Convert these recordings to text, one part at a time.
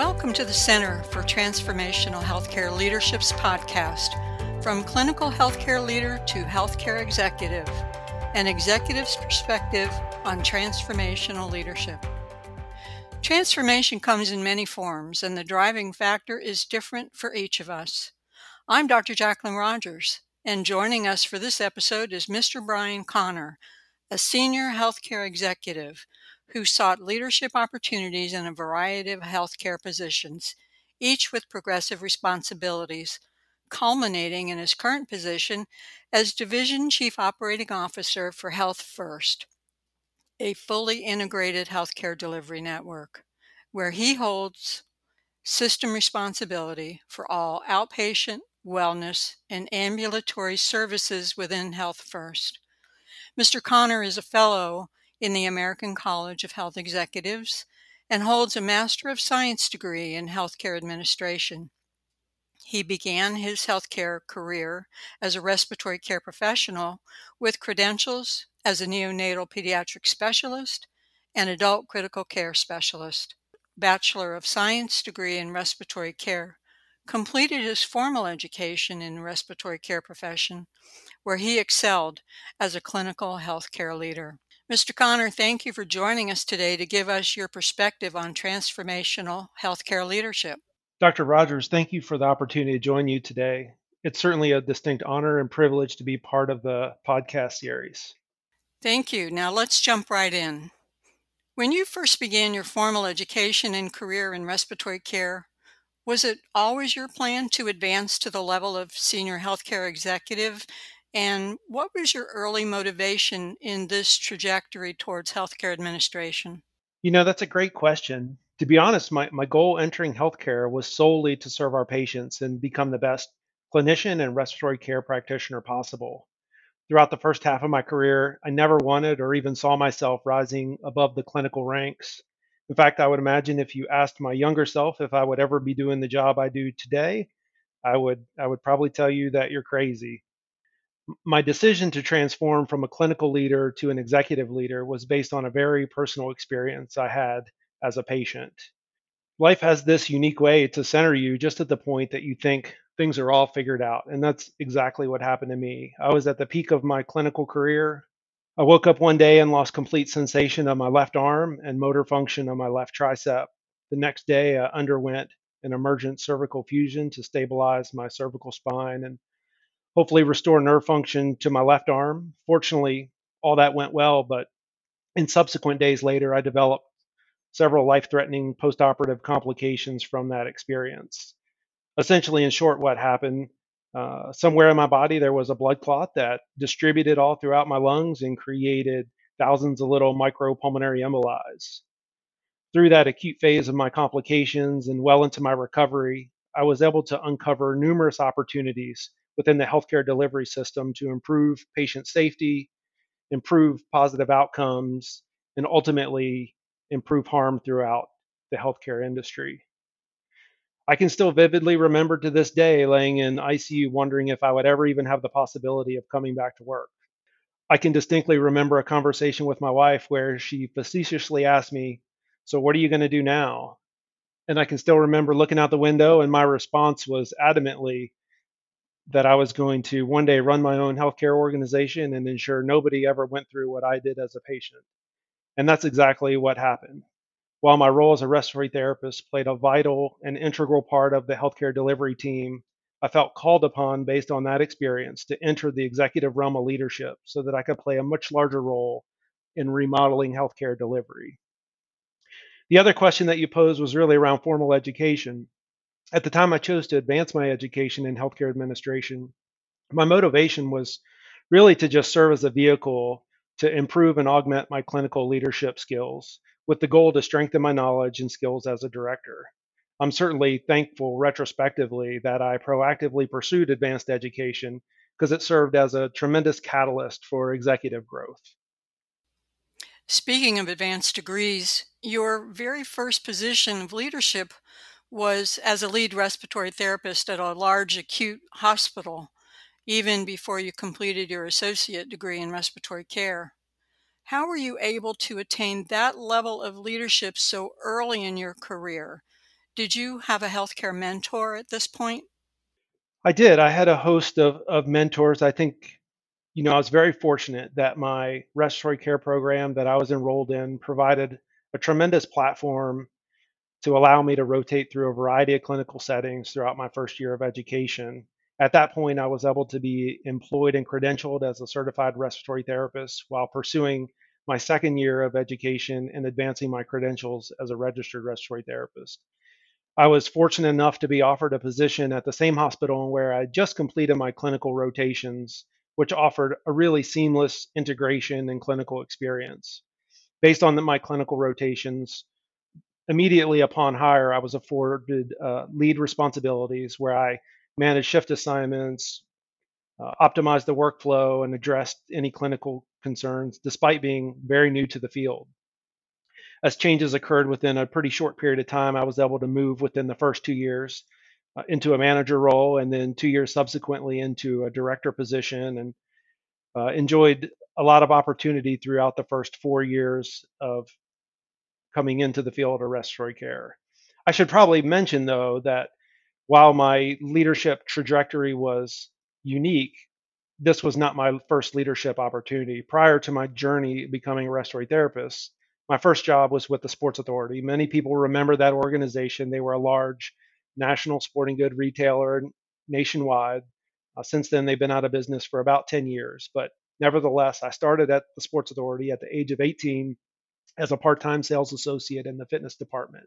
Welcome to the Center for Transformational Healthcare Leadership's podcast, From Clinical Healthcare Leader to Healthcare Executive, an executive's perspective on transformational leadership. Transformation comes in many forms, and the driving factor is different for each of us. I'm Dr. Jacqueline Rogers, and joining us for this episode is Mr. Brian Connor, a senior healthcare executive who sought leadership opportunities in a variety of healthcare positions, each with progressive responsibilities, culminating in his current position as Division Chief Operating Officer for Health First, a fully integrated healthcare delivery network, where he holds system responsibility for all outpatient, wellness, and ambulatory services within Health First. Mr. Connor is a fellow in the American College of Health Executives and holds a Master of Science degree in Healthcare Administration. He began his healthcare career as a respiratory care professional with credentials as a neonatal pediatric specialist and adult critical care specialist. Bachelor of Science degree in respiratory care. Completed his formal education in respiratory care profession, where he excelled as a clinical healthcare leader. Mr. Connor, thank you for joining us today to give us your perspective on transformational healthcare leadership. Dr. Rogers, thank you for the opportunity to join you today. It's certainly a distinct honor and privilege to be part of the podcast series. Thank you. Now let's jump right in. When you first began your formal education and career in respiratory care, was it always your plan to advance to the level of senior healthcare executive and what was your early motivation in this trajectory towards healthcare administration? You know, that's a great question. To be honest, my, my goal entering healthcare was solely to serve our patients and become the best clinician and respiratory care practitioner possible. Throughout the first half of my career, I never wanted or even saw myself rising above the clinical ranks. In fact, I would imagine if you asked my younger self if I would ever be doing the job I do today, I would I would probably tell you that you're crazy my decision to transform from a clinical leader to an executive leader was based on a very personal experience I had as a patient. Life has this unique way to center you just at the point that you think things are all figured out. And that's exactly what happened to me. I was at the peak of my clinical career. I woke up one day and lost complete sensation of my left arm and motor function of my left tricep. The next day, I underwent an emergent cervical fusion to stabilize my cervical spine and hopefully restore nerve function to my left arm. Fortunately, all that went well, but in subsequent days later, I developed several life threatening postoperative complications from that experience. Essentially, in short, what happened uh, somewhere in my body, there was a blood clot that distributed all throughout my lungs and created thousands of little micropulmonary embolies. Through that acute phase of my complications and well into my recovery, I was able to uncover numerous opportunities within the healthcare delivery system to improve patient safety, improve positive outcomes, and ultimately improve harm throughout the healthcare industry. I can still vividly remember to this day laying in ICU wondering if I would ever even have the possibility of coming back to work. I can distinctly remember a conversation with my wife where she facetiously asked me, So, what are you going to do now? And I can still remember looking out the window, and my response was adamantly, that I was going to one day run my own healthcare organization and ensure nobody ever went through what I did as a patient. And that's exactly what happened. While my role as a respiratory therapist played a vital and integral part of the healthcare delivery team, I felt called upon based on that experience to enter the executive realm of leadership so that I could play a much larger role in remodeling healthcare delivery. The other question that you posed was really around formal education at the time I chose to advance my education in healthcare administration, my motivation was really to just serve as a vehicle to improve and augment my clinical leadership skills with the goal to strengthen my knowledge and skills as a director. I'm certainly thankful retrospectively that I proactively pursued advanced education because it served as a tremendous catalyst for executive growth. Speaking of advanced degrees, your very first position of leadership was as a lead respiratory therapist at a large acute hospital, even before you completed your associate degree in respiratory care. How were you able to attain that level of leadership so early in your career? Did you have a healthcare mentor at this point? I did. I had a host of, of mentors. I think, you know, I was very fortunate that my respiratory care program that I was enrolled in provided a tremendous platform to allow me to rotate through a variety of clinical settings throughout my first year of education. At that point, I was able to be employed and credentialed as a certified respiratory therapist while pursuing my second year of education and advancing my credentials as a registered respiratory therapist. I was fortunate enough to be offered a position at the same hospital where I just completed my clinical rotations, which offered a really seamless integration and clinical experience. Based on the, my clinical rotations, immediately upon hire, I was afforded uh, lead responsibilities where I managed shift assignments, uh, optimized the workflow, and addressed any clinical concerns, despite being very new to the field. As changes occurred within a pretty short period of time, I was able to move within the first two years uh, into a manager role, and then two years subsequently into a director position, and uh, enjoyed a lot of opportunity throughout the first four years of coming into the field of respiratory care. I should probably mention, though, that while my leadership trajectory was unique, this was not my first leadership opportunity. Prior to my journey becoming a respiratory therapist, my first job was with the Sports Authority. Many people remember that organization. They were a large national sporting good retailer nationwide. Uh, since then, they've been out of business for about 10 years. But nevertheless, I started at the Sports Authority at the age of 18 as a part time sales associate in the fitness department.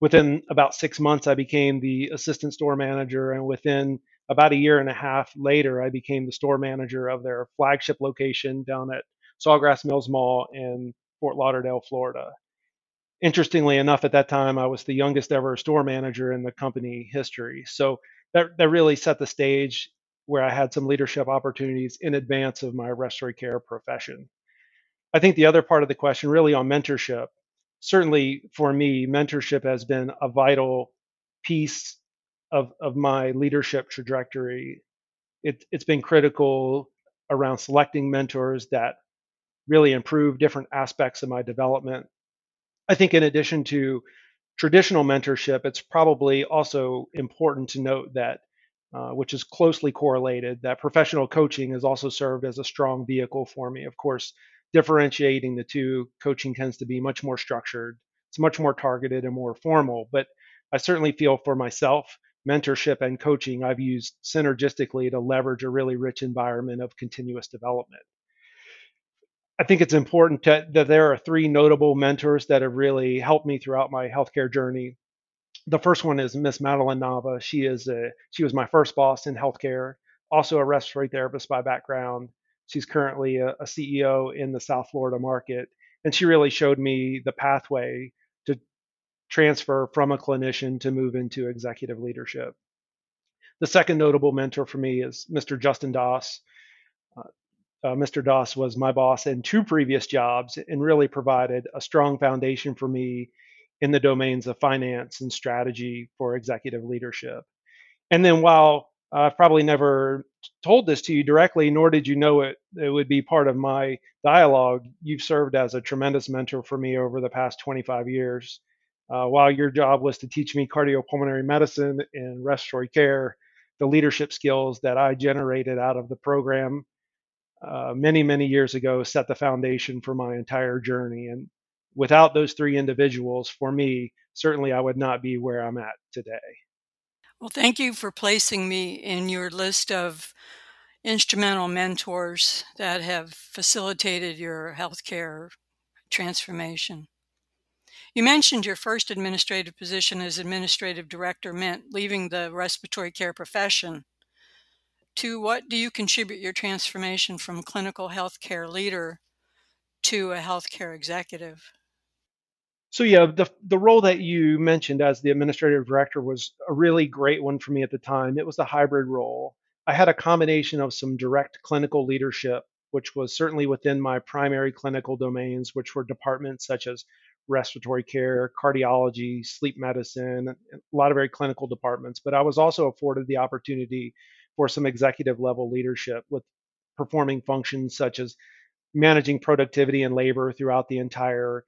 Within about six months, I became the assistant store manager. And within about a year and a half later, I became the store manager of their flagship location down at Sawgrass Mills Mall in Fort Lauderdale, Florida. Interestingly enough, at that time, I was the youngest ever store manager in the company history. So that, that really set the stage where I had some leadership opportunities in advance of my respiratory care profession. I think the other part of the question, really on mentorship, certainly for me, mentorship has been a vital piece of, of my leadership trajectory. It, it's been critical around selecting mentors that really improve different aspects of my development. I think, in addition to traditional mentorship, it's probably also important to note that, uh, which is closely correlated, that professional coaching has also served as a strong vehicle for me. Of course, differentiating the two, coaching tends to be much more structured. It's much more targeted and more formal. But I certainly feel for myself, mentorship and coaching I've used synergistically to leverage a really rich environment of continuous development. I think it's important to, that there are three notable mentors that have really helped me throughout my healthcare journey. The first one is Miss Madeline Nava. She is a she was my first boss in healthcare, also a respiratory therapist by background. She's currently a, a CEO in the South Florida market, and she really showed me the pathway to transfer from a clinician to move into executive leadership. The second notable mentor for me is Mr. Justin Doss. Uh, uh, Mr. Doss was my boss in two previous jobs and really provided a strong foundation for me in the domains of finance and strategy for executive leadership. And then while I've probably never told this to you directly, nor did you know it. It would be part of my dialogue. You've served as a tremendous mentor for me over the past 25 years. Uh, while your job was to teach me cardiopulmonary medicine and respiratory care, the leadership skills that I generated out of the program uh, many, many years ago set the foundation for my entire journey. And without those three individuals, for me, certainly I would not be where I'm at today. Well, thank you for placing me in your list of instrumental mentors that have facilitated your healthcare transformation. You mentioned your first administrative position as administrative director meant leaving the respiratory care profession. To what do you contribute your transformation from clinical healthcare leader to a healthcare executive? So yeah, the the role that you mentioned as the administrative director was a really great one for me at the time. It was a hybrid role. I had a combination of some direct clinical leadership, which was certainly within my primary clinical domains, which were departments such as respiratory care, cardiology, sleep medicine, a lot of very clinical departments. But I was also afforded the opportunity for some executive level leadership with performing functions such as managing productivity and labor throughout the entire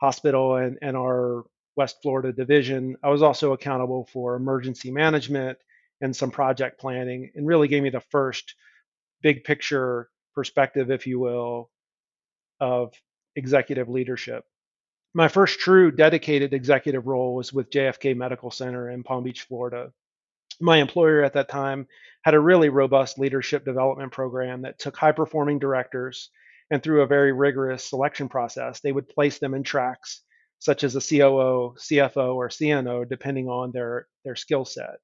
hospital and, and our West Florida division, I was also accountable for emergency management and some project planning, and really gave me the first big picture perspective, if you will, of executive leadership. My first true dedicated executive role was with JFK Medical Center in Palm Beach, Florida. My employer at that time had a really robust leadership development program that took high performing directors and through a very rigorous selection process, they would place them in tracks such as a COO, CFO, or CNO, depending on their, their skill set.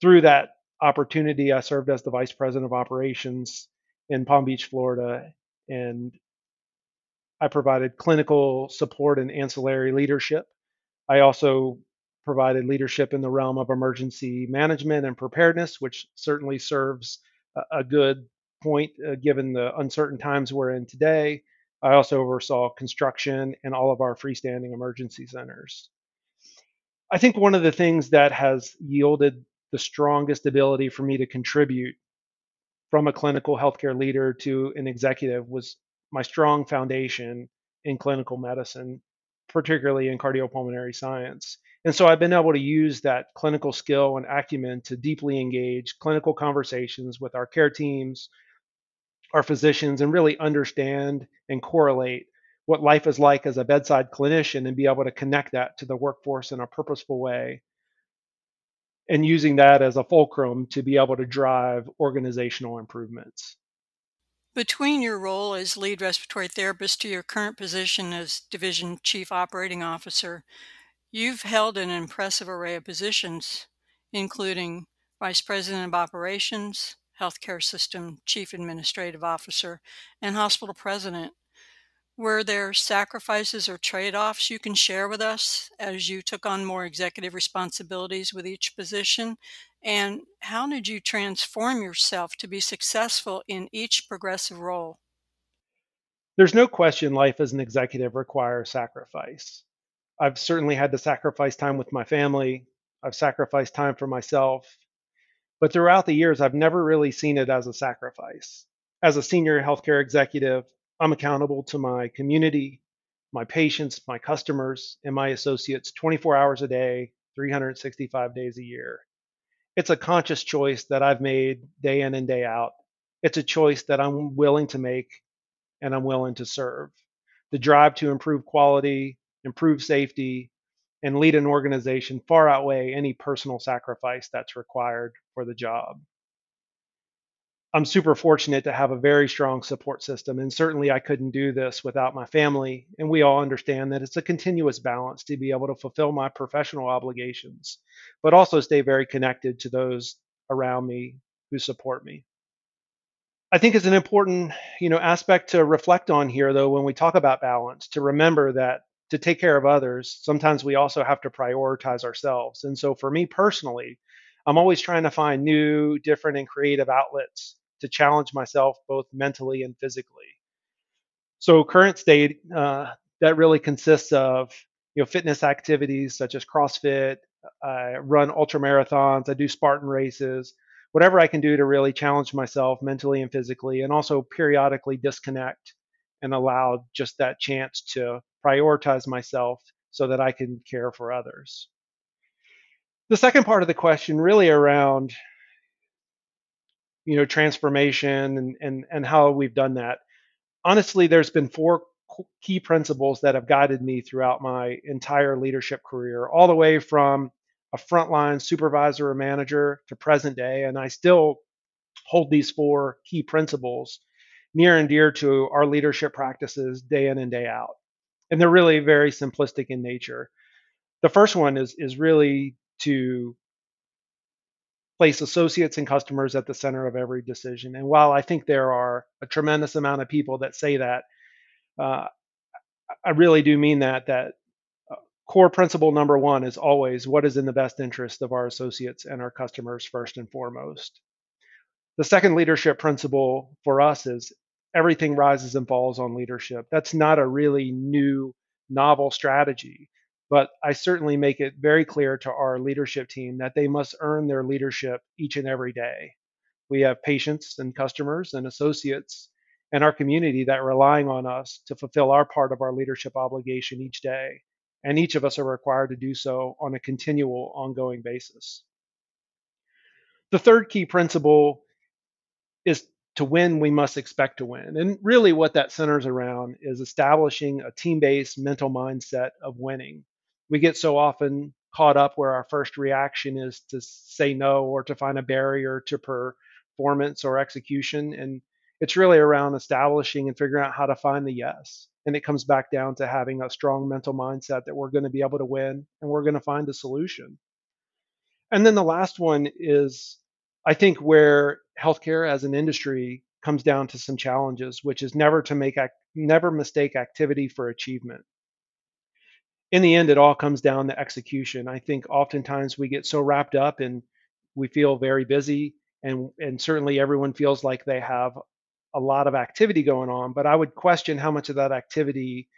Through that opportunity, I served as the vice president of operations in Palm Beach, Florida, and I provided clinical support and ancillary leadership. I also provided leadership in the realm of emergency management and preparedness, which certainly serves a, good point uh, given the uncertain times we're in today. I also oversaw construction and all of our freestanding emergency centers. I think one of the things that has yielded the strongest ability for me to contribute from a clinical healthcare leader to an executive was my strong foundation in clinical medicine, particularly in cardiopulmonary science. And so I've been able to use that clinical skill and acumen to deeply engage clinical conversations with our care teams, our physicians, and really understand and correlate what life is like as a bedside clinician and be able to connect that to the workforce in a purposeful way. And using that as a fulcrum to be able to drive organizational improvements. Between your role as lead respiratory therapist to your current position as Division Chief Operating Officer, you've held an impressive array of positions, including Vice President of Operations, Healthcare System Chief Administrative Officer, and Hospital President. Were there sacrifices or trade offs you can share with us as you took on more executive responsibilities with each position? And how did you transform yourself to be successful in each progressive role? There's no question life as an executive requires sacrifice. I've certainly had to sacrifice time with my family. I've sacrificed time for myself. But throughout the years, I've never really seen it as a sacrifice. As a senior healthcare executive, I'm accountable to my community, my patients, my customers, and my associates 24 hours a day, 365 days a year. It's a conscious choice that I've made day in and day out. It's a choice that I'm willing to make and I'm willing to serve. The drive to improve quality, improve safety, and lead an organization far outweigh any personal sacrifice that's required for the job. I'm super fortunate to have a very strong support system, and certainly I couldn't do this without my family. And we all understand that it's a continuous balance to be able to fulfill my professional obligations, but also stay very connected to those around me who support me. I think it's an important, you know, aspect to reflect on here, though, when we talk about balance, to remember that to take care of others, sometimes we also have to prioritize ourselves. And so for me personally, I'm always trying to find new, different, and creative outlets to challenge myself both mentally and physically. So current state uh, that really consists of you know fitness activities such as CrossFit. I run ultra marathons. I do Spartan races. Whatever I can do to really challenge myself mentally and physically, and also periodically disconnect and allowed just that chance to prioritize myself so that I can care for others. The second part of the question really around you know transformation and and and how we've done that. Honestly, there's been four key principles that have guided me throughout my entire leadership career, all the way from a frontline supervisor or manager to present day, and I still hold these four key principles near and dear to our leadership practices day in and day out and they're really very simplistic in nature. The first one is is really to place associates and customers at the center of every decision. And while I think there are a tremendous amount of people that say that, uh, I really do mean that. That uh, core principle number one is always what is in the best interest of our associates and our customers first and foremost. The second leadership principle for us is everything rises and falls on leadership. That's not a really new, novel strategy, but I certainly make it very clear to our leadership team that they must earn their leadership each and every day. We have patients and customers and associates and our community that are relying on us to fulfill our part of our leadership obligation each day. and each of us are required to do so on a continual, ongoing basis. The third key principle is to win, we must expect to win. And really, what that centers around is establishing a team based mental mindset of winning. We get so often caught up where our first reaction is to say no or to find a barrier to performance or execution. And it's really around establishing and figuring out how to find the yes. And it comes back down to having a strong mental mindset that we're going to be able to win and we're going to find a solution. And then the last one is, I think, where healthcare as an industry comes down to some challenges, which is never to make never mistake activity for achievement. In the end, it all comes down to execution. I think oftentimes we get so wrapped up and we feel very busy, and and certainly everyone feels like they have a lot of activity going on. But I would question how much of that activity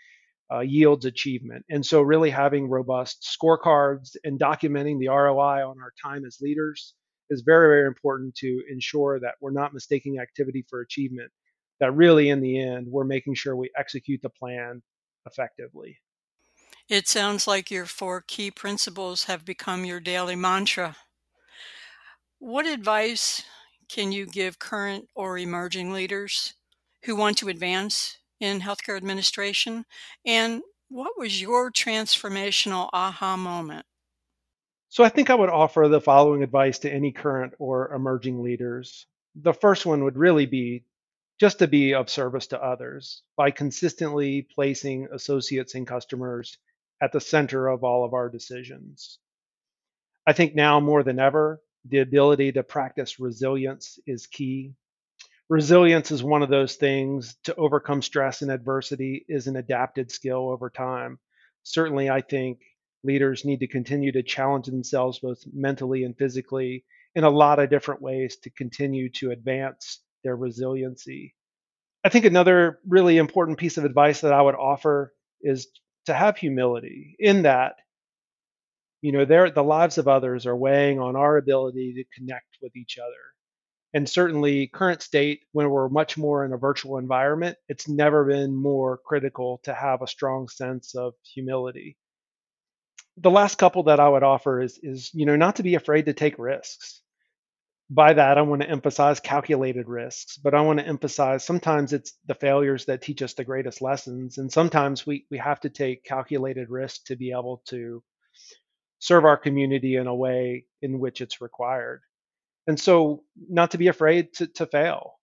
uh, yields achievement. And so, really having robust scorecards and documenting the ROI on our time as leaders is very, very important to ensure that we're not mistaking activity for achievement, that really, in the end, we're making sure we execute the plan effectively. It sounds like your four key principles have become your daily mantra. What advice can you give current or emerging leaders who want to advance in healthcare administration? And what was your transformational aha moment? So I think I would offer the following advice to any current or emerging leaders. The first one would really be just to be of service to others by consistently placing associates and customers at the center of all of our decisions. I think now more than ever, the ability to practice resilience is key. Resilience is one of those things to overcome stress and adversity is an adapted skill over time. Certainly, I think leaders need to continue to challenge themselves both mentally and physically in a lot of different ways to continue to advance their resiliency. I think another really important piece of advice that I would offer is to have humility in that you know the lives of others are weighing on our ability to connect with each other and certainly current state when we're much more in a virtual environment it's never been more critical to have a strong sense of humility the last couple that I would offer is is you know not to be afraid to take risks. By that, I want to emphasize calculated risks, but I want to emphasize sometimes it's the failures that teach us the greatest lessons, and sometimes we we have to take calculated risks to be able to serve our community in a way in which it's required. And so, not to be afraid to, to fail.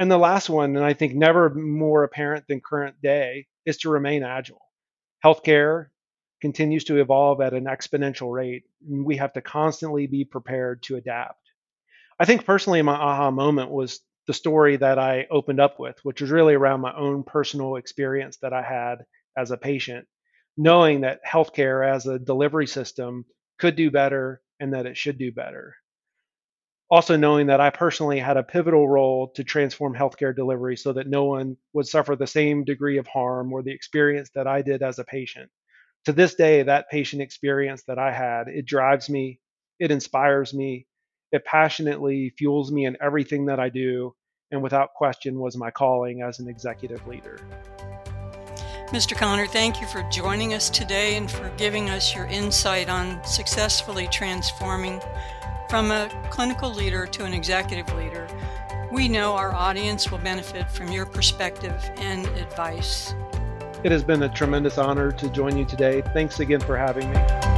And the last one, and I think never more apparent than current day, is to remain agile. Healthcare continues to evolve at an exponential rate, and we have to constantly be prepared to adapt. I think personally, my aha moment was the story that I opened up with, which was really around my own personal experience that I had as a patient, knowing that healthcare as a delivery system could do better and that it should do better. Also, knowing that I personally had a pivotal role to transform healthcare delivery so that no one would suffer the same degree of harm or the experience that I did as a patient to this day, that patient experience that I had, it drives me, it inspires me, it passionately fuels me in everything that I do, and without question was my calling as an executive leader. Mr. Connor, thank you for joining us today and for giving us your insight on successfully transforming from a clinical leader to an executive leader. We know our audience will benefit from your perspective and advice. It has been a tremendous honor to join you today. Thanks again for having me.